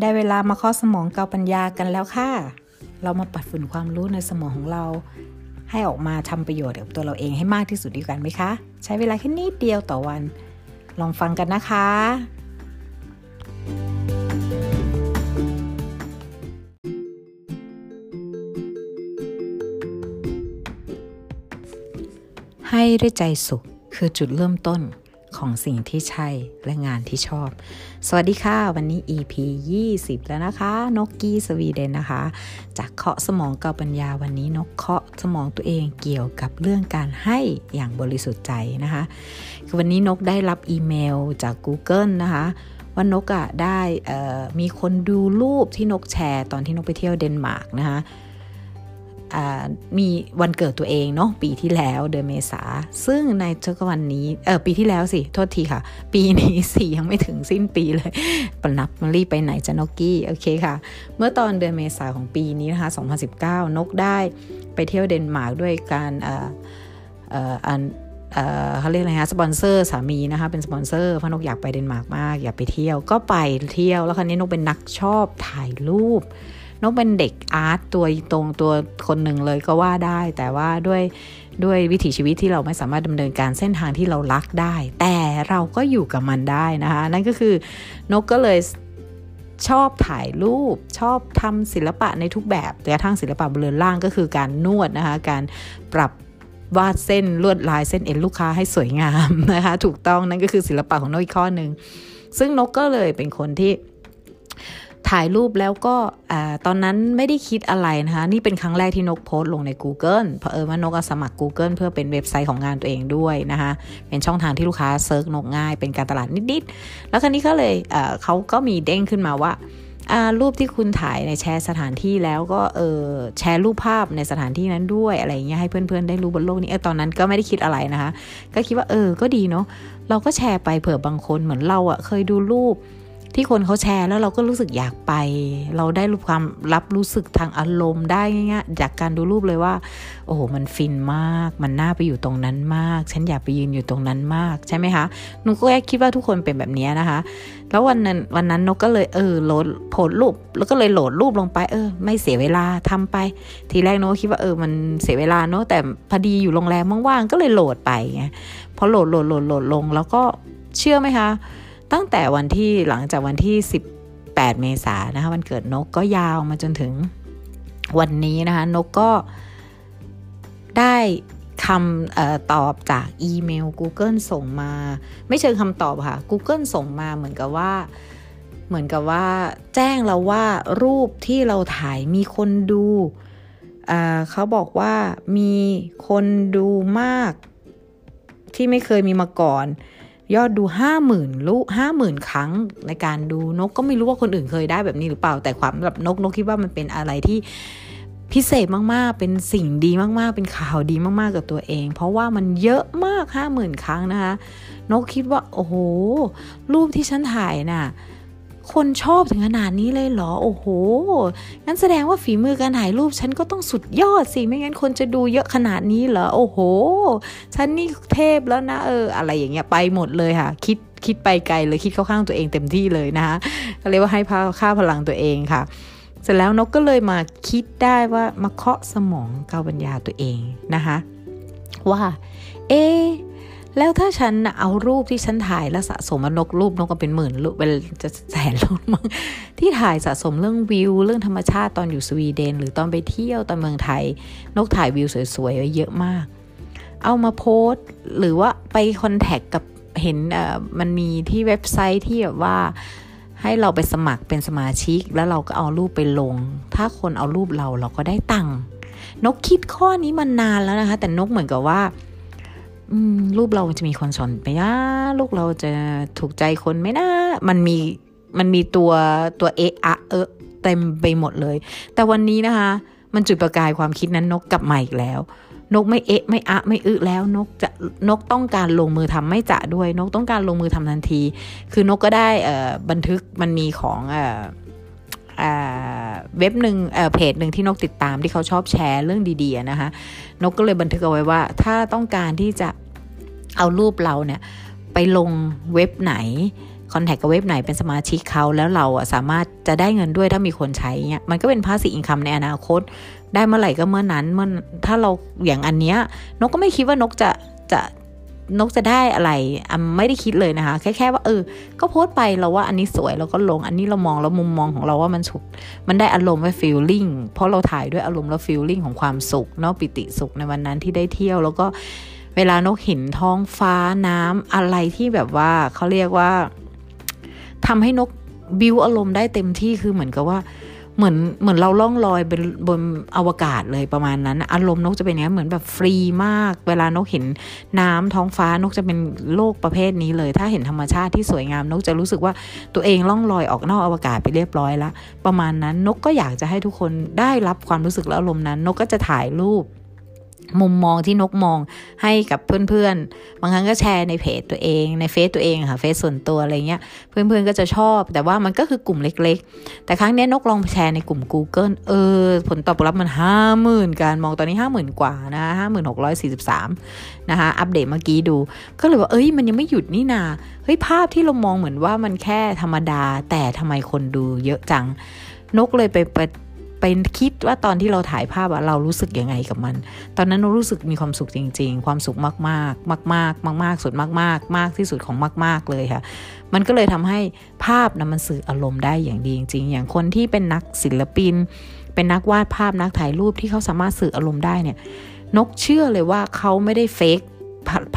ได้เวลามาข้อสมองเกาปัญญากันแล้วค่ะ เรามาปัดฝุ่นความรู้ในสมองของเรา ให้ออกมาทำประโยชน์กับตัวเราเองให้มากที่สุดดีกันไหมคะ ใช้เวลาแค่นิดเดียวต่อวัน ลองฟังกันนะคะ ให้ด้วยใจสุขคือจุดเริ่มต้น ของสิ่งที่ใช่และงานที่ชอบ สวัสดีค่ะ วันนี้ EP 20 แล้วนะคะ นกกี้สวีเดนนะคะ จากเคาะสมองเกาปัญญาวันนี้นกเคาะสมองตัวเองเกี่ยวกับเรื่องการให้อย่างบริสุทธิ์ใจนะคะคือวันนี้นกได้รับอีเมลจาก Google นะคะว่านกอะได้มีคนดูรูปที่นกแชร์ตอนที่นกไปเที่ยวเดนมาร์กนะคะ มีวันเกิดตัวเองเนาะปีที่แล้วเดือนเมษา ซึ่งในเช้าวันนี้เออปีที่แล้วสิ โทษทีค่ะ ปีนี้สิยังไม่ถึงสิ้นปีเลยปนับมารีบไปไหนจ๊ะนกกี้ โอเคค่ะ เมื่อตอนเดือนเมษาของปีนี้นะคะ 2019 นกได้ไปเที่ยวเดนมาร์กด้วยการเออเอออันเขาเรียกอะไรฮะสปอนเซอร์สามีนะคะเป็นสปอนเซอร์เพราะนกอยากไปเดนมาร์กมาก อยากไปเที่ยวก็ไปเที่ยวแล้วคราวนี้นกเป็นนักชอบถ่ายรูป นกเป็นเด็กอาร์ตตัวตรงตัวคนหนึ่งเลยก็ว่าได้ แต่ว่าด้วยด้วยวิถีชีวิตที่เราไม่สามารถดำเนินการเส้นทางที่เรารักได้ แต่เราก็อยู่กับมันได้นะคะ นั่นก็คือนกก็เลยชอบถ่ายรูปชอบทำศิลปะในทุกแบบแต่กระทั่งศิลปะบนเรือนล่างก็คือการนวดนะคะ การปรับวาดเส้นลวดลายเส้นเอ็นลูกค้าให้สวยงามนะคะ ถูกต้องนั่นก็คือศิลปะของนกอีกข้อหนึ่งซึ่งนกก็เลยเป็นคนที่ ถ่ายรูปแล้วก็ตอนนั้นไม่ได้คิดอะไรนะคะ นี่เป็นครั้งแรกที่นกโพสต์ลงใน Google เพราะเออว่านกสมัคร Google เพื่อเป็นเว็บไซต์ของงานตัวเองด้วยนะคะ เป็นช่องทางที่ลูกค้า search นกง่าย เป็นการตลาดนิดๆ แล้วคราวนี้ก็เลยเขาก็มีเด้งขึ้นมาว่ารูปที่คุณถ่ายในแชร์สถานที่แล้วก็เออแชร์รูปภาพในสถานที่นั้นด้วยอะไรเงี้ยให้เพื่อนๆได้รู้บนโลกนี้เออตอนนั้นก็ไม่ได้คิดอะไรนะคะ ก็คิดว่าเออก็ดีเนาะเราก็แชร์ไปเผื่อบางคนเหมือนเราอะเคยดูรูป ที่คนเขาแชร์แล้วเราก็รู้สึกอยากไป เราได้รู้ความรับรู้สึกทางอารมณ์ได้ง่ายๆจากการดูรูปเลยว่า โอ้โหมันฟินมาก มันน่าไปอยู่ตรงนั้นมาก ฉันอยากไปยืนอยู่ตรงนั้นมากใช่ไหมคะหนูก็แค่คิดว่าทุกคนเป็นแบบนี้นะคะ แล้ววันนั้นวันนั้นนกก็เลยเออโหลดโพสรูป แล้วก็เลยโหลดรูปลงไป เออ ไม่เสียเวลาทำไป ทีแรกนกคิดว่าเออมันเสียเวลาเนาะแต่พอดีอยู่โรงแรมว่างๆก็เลยโหลดไปไงพอโหลดโหลดโหลดโหลดลง แล้วก็เชื่อไหมคะ ตั้งแต่วันที่หลังจากวันที่ 18 เมษายนนะคะวันเกิดนกก็ยาวมาจนถึงวันนี้นะคะนกก็ได้คำออตอบจากอีเมล Google ส่งมา ไม่เชิงคำตอบค่ะ Google ส่งมาเหมือนกับว่าเหมือนกับว่าแจ้งเราว่ารูปที่เราถ่ายมีคนดูเขาบอกว่ามีคนดูมากที่ไม่เคยมีมาก่อน ยอดดูห้าหมื่นลูกห้าหมื่นครั้งในการดูนกก็ไม่รู้ว่าคนอื่นเคยได้แบบนี้หรือเปล่า แต่ความแบบนกนกคิดว่ามันเป็นอะไรที่พิเศษมากๆ เป็นสิ่งดีมากๆ เป็นข่าวดีมาก ๆ กับตัวเอง เพราะว่ามันเยอะมากห้าหมื่นครั้งนะคะ นกคิดว่า โอ้โห รูปที่ฉันถ่ายน่ะ คนชอบถึงขนาดนี้เลยเหรอ โอ้โห งั้นแสดงว่าฝีมือการถ่ายรูปฉันก็ต้องสุดยอดสิ ไม่งั้นคนจะดูเยอะขนาดนี้เหรอ โอ้โห ฉันนี่เทพแล้วนะเออ อะไรอย่างเงี้ยไปหมดเลยค่ะ คิดคิดไปไกลเลยคิดเข้าข้างตัวเองเต็มที่เลยนะคะก็เรียกว่าให้ค่าพลังตัวเองค่ะ เสร็จแล้วนกก็เลยมาคิดได้ว่ามาเคาะสมองเกาปัญญาตัวเองนะคะว่า เอ๊ แล้วถ้าฉันเอารูปที่ฉันถ่ายแล้วสะสมนกรูปนกก็เป็นหมื่นรูปเป็นจะแสนรูปมั้งที่ถ่ายสะสมเรื่องวิว เรื่องธรรมชาติตอนอยู่สวีเดน หรือตอนไปเที่ยวตอนเมืองไทย นกถ่ายวิวสวยๆเยอะมาก เอามาโพสหรือว่าไปคอนแทคกับเห็นมันมีที่เว็บไซต์ที่แบบว่าให้เราไปสมัครเป็นสมาชิก แล้วเราก็เอารูปไปลง ถ้าคนเอารูปเราเราก็ได้ตังค์นกคิดข้อนี้มานานแล้วนะคะ แต่นกเหมือนกับว่า รูปเราจะมีคนสนไปนะลูกเราจะถูกใจคนไหมนะ มันมีมันมีตัวตัวเอะอะเออเต็มไปหมดเลย แต่วันนี้นะคะ มันจุดประกายความคิดนั้นนกกลับมาอีกแล้ว นกไม่เอะไม่อะไม่อึแล้วนกจะนกต้องการลงมือทำไม่จะด้วย นกต้องการลงมือทำทันที คือนกก็ได้บันทึกมันมีของ เว็บหนึ่งเพจหนึ่งที่นกติดตามที่เขาชอบแชร์เรื่องดีๆนะคะนกก็เลยบันทึกเอาไว้ว่า ถ้าต้องการที่จะเอารูปเราเนี่ยไปลงเว็บไหนคอนแทคกับเว็บไหนเป็นสมาชิกเขาแล้วเราอะสามารถจะได้เงินด้วยถ้ามีคนใช้เงี้ยมันก็เป็นพาสซีอินคัมในอนาคต ได้เมื่อไหร่ก็เมื่อนั้นเมื่อถ้าเราอย่างอันเนี้ยนกก็ไม่คิดว่านกจะจะ นกจะได้อะไรอไม่ได้คิดเลยนะคะ แค่แค่ว่าเออ ก็โพสต์ไปเราว่าอันนี้สวยเราก็ลง อันนี้เรามองแล้วมุมมองของเราว่ามันสุข มันได้อารมณ์ไว้ฟีลลิ่งเพราะเราถ่ายด้วยอารมณ์แล้วฟีลลิ่งของความสุขเนาะปิติสุขในวันนั้นที่ได้เที่ยวแล้วก็เวลานกเห็นท้องฟ้าน้ำอะไรที่แบบว่าเขาเรียกว่าทำให้นกบิวอารมณ์ได้เต็มที่คือเหมือนกับว่า เหมือนเหมือนเราล่องลอยบนบนอวกาศเลยประมาณนั้น อารมณ์นกจะเป็นอย่างนี้เหมือนแบบฟรีมาก เวลานกเห็นน้ำท้องฟ้านกจะเป็นโลกประเภทนี้เลย ถ้าเห็นธรรมชาติที่สวยงามนกจะรู้สึกว่าตัวเองล่องลอยออกนอกอวกาศไปเรียบร้อยแล้วประมาณนั้นนกก็อยากจะให้ทุกคนได้รับความรู้สึกและอารมณ์นั้น นกก็จะถ่ายรูป มุมมองที่นกมองให้กับเพื่อนๆ บางครั้งก็แชร์ในเพจตัวเองในเฟซตัวเองค่ะเฟซส่วนตัวอะไรเงี้ย เพื่อนๆก็จะชอบ แต่ว่ามันก็คือกลุ่มเล็กๆ แต่ครั้งนี้นกลองแชร์ในกลุ่ม Google เออ ผลตอบรับมันห้าหมื่นการมองตอนนี้ห้าหมื่นกว่านะคะห้าหมื่นหกร้อยสี่สิบสามนะคะอัปเดตเมื่อกี้ดู ก็เลยว่าเอ้ยมันยังไม่หยุดนี่นาเฮ้ยภาพที่เรามองเหมือนว่ามันแค่ธรรมดา แต่ทำไมคนดูเยอะจังนกเลยไปไปไป คิดว่าตอนที่เราถ่ายภาพอะเรารู้สึกยังไงกับมัน ตอนนั้นเรารู้สึกมีความสุขจริง ๆ ความสุขมากๆ มากๆ มาก ๆ สุดมาก ๆ มากที่สุดของมาก ๆ เลยค่ะ มันก็เลยทำให้ภาพนะมันสื่ออารมณ์ได้อย่างดีจริง ๆ อย่างคนที่เป็นนักศิลปิน เป็นนักวาดภาพนักถ่ายรูปที่เขาสามารถสื่ออารมณ์ได้เนี่ยนกเชื่อเลยว่าเขาไม่ได้เฟก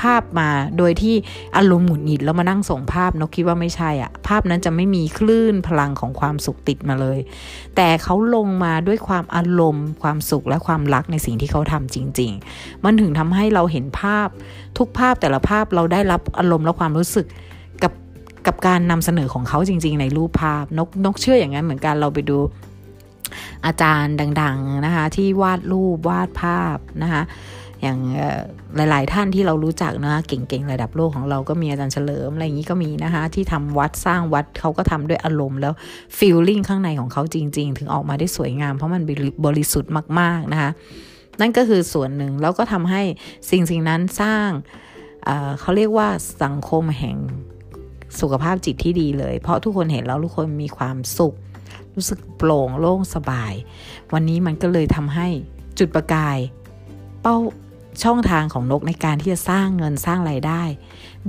ภาพมาโดยที่อารมณ์หงุดหงิดแล้วมานั่งส่งภาพนกคิดว่าไม่ใช่อะภาพนั้นจะไม่มีคลื่นพลังของความสุขติดมาเลย แต่เขาลงมาด้วยความอารมณ์ ความสุขและความรักในสิ่งที่เขาทำจริง ๆ มันถึงทำให้เราเห็นภาพ ทุกภาพแต่ละภาพเราได้รับอารมณ์และความรู้สึกกับกับการนำเสนอของเขาจริง ๆ ในรูปภาพนกนกเชื่ออย่างนั้นเหมือนกันเราไปดูอาจารย์ดัง ๆ นะคะ ที่วาดรูปวาดภาพนะคะ อย่างหลาย ๆ ท่านที่เรารู้จักนะเก่ง ๆ ระดับโลกของเราก็มีอาจารย์เฉลิมอะไรอย่างนี้ก็มีนะคะ ที่ทำวัดสร้างวัดเขาก็ทำด้วยอารมณ์แล้วฟีลลิ่งข้างในของเขาจริง ๆ ถึงออกมาได้สวยงาม เพราะมันบริสุทธิ์มาก ๆ นะคะนั่นก็คือส่วนหนึ่งแล้วก็ทำให้สิ่งสิ่งนั้นสร้างเขาเรียกว่าสังคมแห่งสุขภาพจิตที่ดีเลย เพราะทุกคนเห็นแล้วทุกคนมีความสุข รู้สึกโปร่งโล่งสบาย วันนี้มันก็เลยทำให้จุดประกาย เป้า ช่องทางของนกในการที่จะสร้างเงินสร้างไรายได้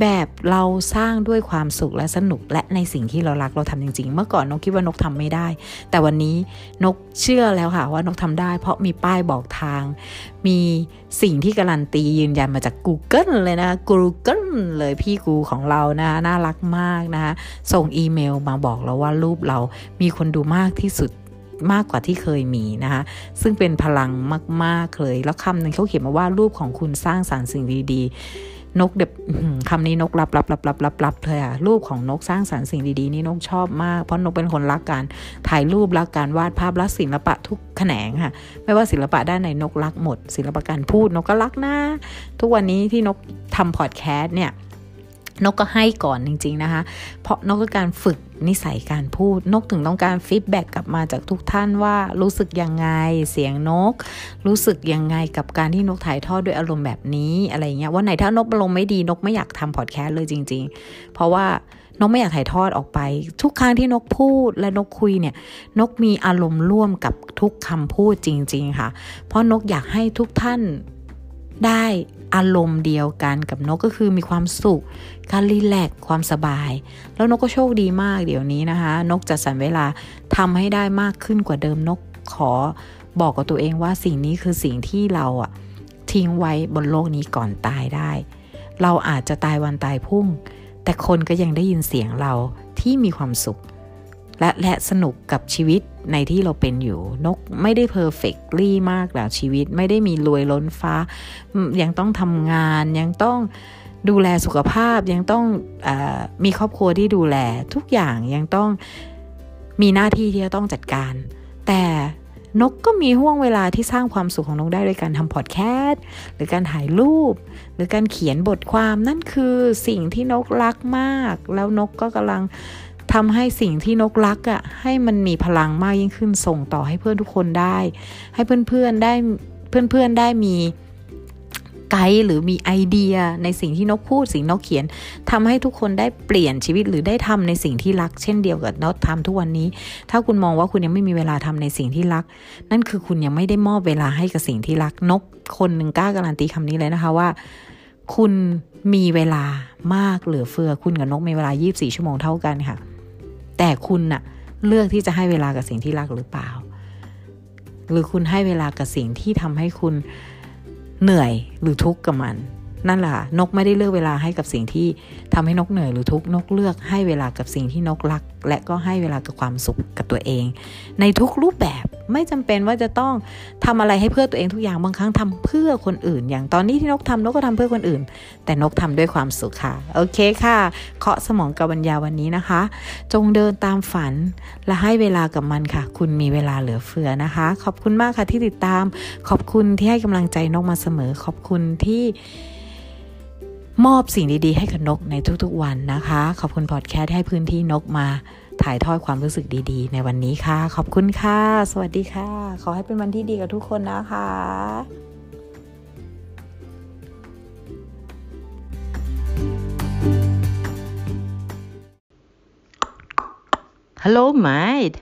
แบบเราสร้างด้วยความสุขและสนุกและในสิ่งที่เรารักเราทำจริง ๆ เมื่อก่อนนกคิดว่านกทำไม่ได้ แต่วันนี้นกเชื่อแล้วค่ะว่านกทำได้ เพราะมีป้ายบอกทาง มีสิ่งที่การันตียืนยันมาจาก Google เลยนะ Google เลยพี่กูของเรานะน่ารักมากนะคะส่งอีเมลมาบอกเราว่ารูปเรามีคนดูมากที่สุด มากกว่าที่เคยมีนะคะซึ่งเป็นพลังมาก ๆ เลย แล้วคำหนึ่งเขาเขียนมาว่ารูปของคุณสร้างสารรค์สิ่งดีๆ นกเด็บคำนี้นกรับรับรับรับรับรับเลยอะรูปของนกสร้างสารรค์สิ่งดีๆนี่นกชอบมาก เพราะนกเป็นคนรักการถ่ายรูปรักการวาดภาพรักศิลปะทุกแขนงค่ะไม่ว่าศิลปะด้านไหนนกรักหมด ศิลปะการพูดนกก็รักนะทุกวันนี้ที่นกทำพอดแคสต์เนี่ย นกก็ให้ก่อนจริง ๆนะคะ เพราะนกต้องการฝึกนิสัยการพูด นกถึงต้องการ feedback กลับมาจากทุกท่านว่ารู้สึกยังไงเสียงนก รู้สึกยังไงกับการที่นกถ่ายทอดด้วยอารมณ์แบบนี้อะไรเงี้ยวันไหนถ้านกลงไม่ดีนกไม่อยากทำพอดแคสต์เลยจริง ๆ เพราะว่านกไม่อยากถ่ายทอดออกไป ทุกครั้งที่นกพูดและนกคุยเนี่ย นกมีอารมณ์ร่วมกับทุกคำพูดจริง ๆ ค่ะ เพราะนกอยากให้ทุกท่าน ได้อารมณ์เดียวกันกับนกก็คือมีความสุข การรีแลกความสบาย แล้วนกก็โชคดีมากเดี๋ยวนี้นะคะ นกจะสรรเวลาทำให้ได้มากขึ้นกว่าเดิมนกขอบอกกับตัวเองว่าสิ่งนี้คือสิ่งที่เราอะทิ้งไว้บนโลกนี้ก่อนตายได้ เราอาจจะตายวันตายพุ่ง แต่คนก็ยังได้ยินเสียงเราที่มีความสุข และและสนุกกับชีวิตในที่เราเป็นอยู่ นกไม่ได้เพอร์เฟกต์ลี่มากแล้วชีวิตไม่ได้มีรวยล้นฟ้า ยังต้องทำงานยังต้องดูแลสุขภาพยังต้องอมีครอบครัวที่ดูแลทุกอย่างยังต้องมีหน้าที่ที่จะต้องจัดการ แต่นกก็มีห่วงเวลาที่สร้างความสุขของนกได้ด้วยการทำพอดแคสต์หรือการถ่ายรูป หรือการเขียนบทความนั่นคือสิ่งที่นกรักมาก แล้วนกก็กำลัง ทำให้สิ่งที่นกรักอะ่ะให้มันมีพลังมากยิ่งขึ้นส่งต่อให้เพื่อนทุกคนได้ ให้เพื่อนๆได้เพื่อนๆได้มีไกด์หรือมีไอเดียในสิ่งที่นกพูดสิ่งนกเขียนทำให้ทุกคนได้เปลี่ยนชีวิตหรือได้ทำในสิ่งที่รัก เช่นเดียวกับนกทำทุกวันนี้ ถ้าคุณมองว่าคุณยังไม่มีเวลาทำในสิ่งที่รัก นั่นคือคุณยังไม่ได้มอบเวลาให้กับสิ่งที่รักนก คนหนึ่งกล้าการันตีคำนี้เลยนะคะว่า คุณมีเวลามากเหลือเฟือคุณกับนกมีเวลา 24 ชั่วโมงเท่ากันค่ะ แต่คุณน่ะเลือกที่จะให้เวลากับสิ่งที่รักหรือเปล่า หรือคุณให้เวลากับสิ่งที่ทำให้คุณเหนื่อยหรือทุกข์กับมัน นั่นแหละนกไม่ได้เลือกเวลาให้กับสิ่งที่ทำให้นกเหนื่อยหรือทุกข์นกเลือกให้เวลากับสิ่งที่นกรัก และก็ให้เวลากับความสุขกับตัวเอง ในทุกรูปแบบ ไม่จำเป็นว่าจะต้องทำอะไรให้เพื่อตัวเองทุกอย่างบางครั้งทำเพื่อคนอื่น อย่างตอนนี้ที่นกทำนกก็ทำเพื่อคนอื่น แต่นกทำด้วยความสุขค่ะ โอเคค่ะ เคาะสมองกับบรรยาวันนี้นะคะ จงเดินตามฝันและให้เวลากับมันค่ะ คุณมีเวลาเหลือเฟือนะคะ ขอบคุณมากค่ะที่ติดตาม ขอบคุณที่ให้กำลังใจนกมาเสมอ ขอบคุณที่มอบสิ่งดีๆ ให้กับนกในทุกๆวันนะคะ ขอบคุณพอดแคสต์ให้พื้นที่นกมา ถ่ายทอดความรู้สึกดีๆ ในวันนี้ค่ะ ขอบคุณค่ะ สวัสดีค่ะ ขอให้เป็นวันที่ดีกับทุกคนนะคะ Hello, mate.